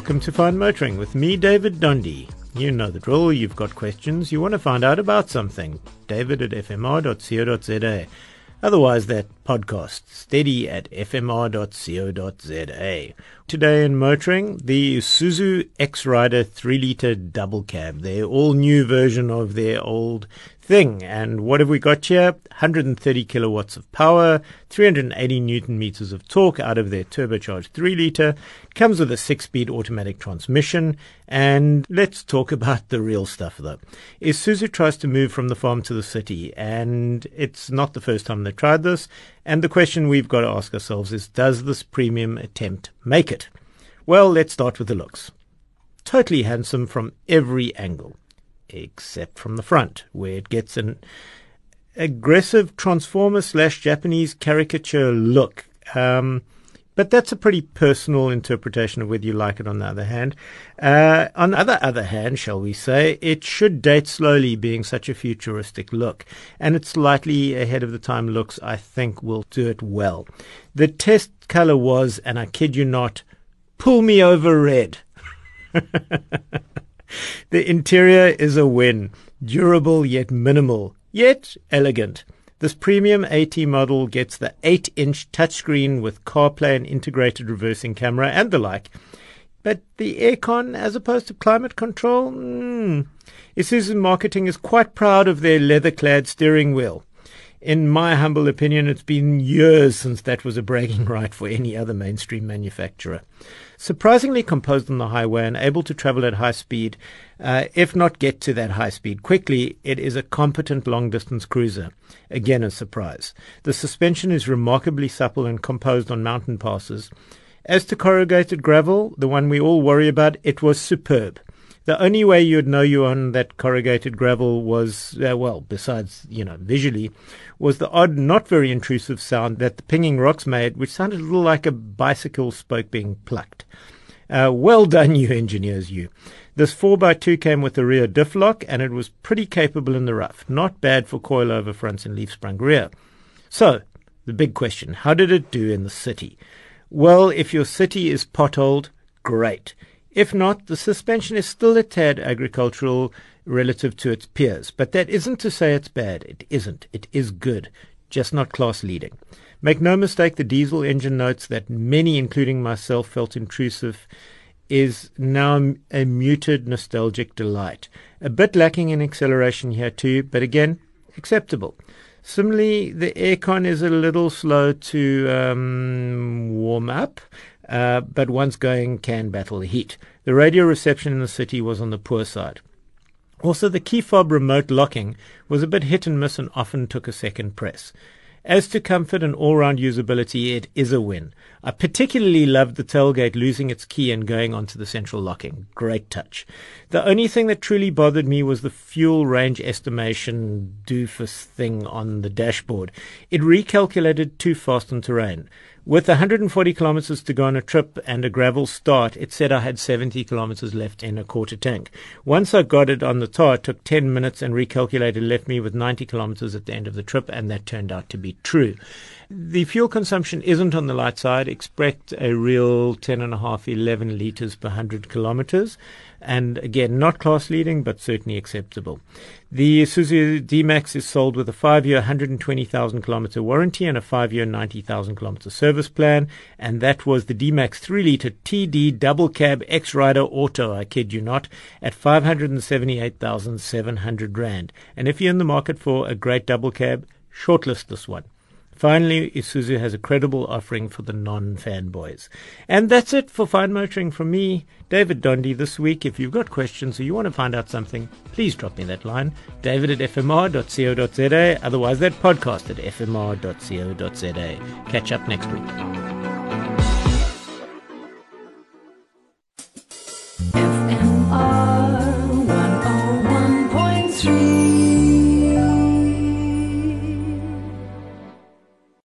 Welcome to Fine Motoring with me, David Dundee. You know the drill. You've got questions. You want to find out about something. David at fmr.co.za. Otherwise, that podcast, steady at fmr.co.za. Today in motoring, the Isuzu X-Rider 3 litre double cab, their all new version of their old thing. And what have we got here? 130 kilowatts of power, 380 newton meters of torque out of their turbocharged 3 liter. It comes with a 6 speed automatic transmission. And let's talk about the real stuff though. Isuzu tries to move from the farm to the city, and it's not the first time they tried this. And the question we've got to ask ourselves is does this premium attempt make it? Well, let's start with the looks. Totally handsome from every angle except from the front, where it gets an aggressive transformer slash Japanese caricature look. Um, but that's a pretty personal interpretation of whether you like it on the other hand. Uh, on the other, other hand, shall we say, it should date slowly being such a futuristic look. And its slightly ahead of the time looks, I think, will do it well. The test color was, and I kid you not, pull me over red. The interior is a win. Durable yet minimal, yet elegant. This premium AT model gets the 8 inch touchscreen with CarPlay and integrated reversing camera and the like. But the aircon as opposed to climate control? Mm. Isuzu marketing is quite proud of their leather clad steering wheel. In my humble opinion, it's been years since that was a bragging right for any other mainstream manufacturer surprisingly composed on the highway and able to travel at high speed. Uh, if not get to that high speed quickly, it is a competent long distance cruiser. Again, a surprise. The suspension is remarkably supple and composed on mountain passes. As to corrugated gravel, the one we all worry about, it was superb. The only way you'd know you on that corrugated gravel was, uh, well, besides, you know, visually, was the odd, not very intrusive sound that the pinging rocks made, which sounded a little like a bicycle spoke being plucked. Uh, well done, you engineers, you. This 4x2 came with a rear diff lock, and it was pretty capable in the rough. Not bad for coilover fronts and leaf sprung rear. So, the big question, how did it do in the city? Well, if your city is potholed, great. If not, the suspension is still a tad agricultural relative to its peers. But that isn't to say it's bad. It isn't. It is good, just not class leading. Make no mistake, the diesel engine notes that many, including myself, felt intrusive is now a muted nostalgic delight. A bit lacking in acceleration here too, but again, acceptable. Similarly, the aircon is a little slow to um, warm up, uh, but once going can battle the heat. The radio reception in the city was on the poor side. Also, the key fob remote locking was a bit hit and miss and often took a second press. As to comfort and all-round usability, it is a win. I particularly loved the tailgate losing its key and going onto the central locking. Great touch. The only thing that truly bothered me was the fuel range estimation doofus thing on the dashboard. It recalculated too fast on terrain. With 140 kilometers to go on a trip and a gravel start, it said I had 70 kilometers left in a quarter tank. Once I got it on the tar, it took 10 minutes and recalculated left me with 90 kilometers at the end of the trip, and that turned out to be true. The fuel consumption isn't on the light side. Expect a real 10.5, 11 liters per 100 kilometers. And again, not class leading, but certainly acceptable. The Isuzu D-Max is sold with a five-year, 120,000 kilometer warranty and a five-year, 90,000 kilometer service plan. And that was the D-Max 3-liter TD double cab X-Rider Auto, I kid you not, at 578,700 Rand. And if you're in the market for a great double cab, shortlist this one. Finally, Isuzu has a credible offering for the non fanboys. And that's it for Fine Motoring from me, David Dondi, this week. If you've got questions or you want to find out something, please drop me that line, david at fmr.co.za, otherwise, that podcast at fmr.co.za. Catch up next week.